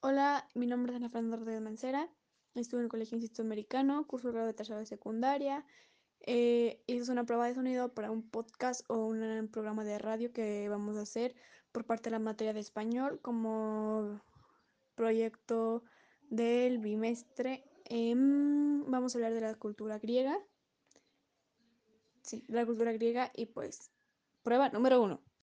Hola, mi nombre es Ana Fernanda Rodríguez Mancera. Estuve en el Colegio Instituto Americano, curso el grado de tercero de secundaria. Eh, hice una prueba de sonido para un podcast o un programa de radio que vamos a hacer por parte de la materia de español como proyecto del bimestre. Vamos a hablar de la cultura griega. Sí, la cultura griega y pues, prueba número uno.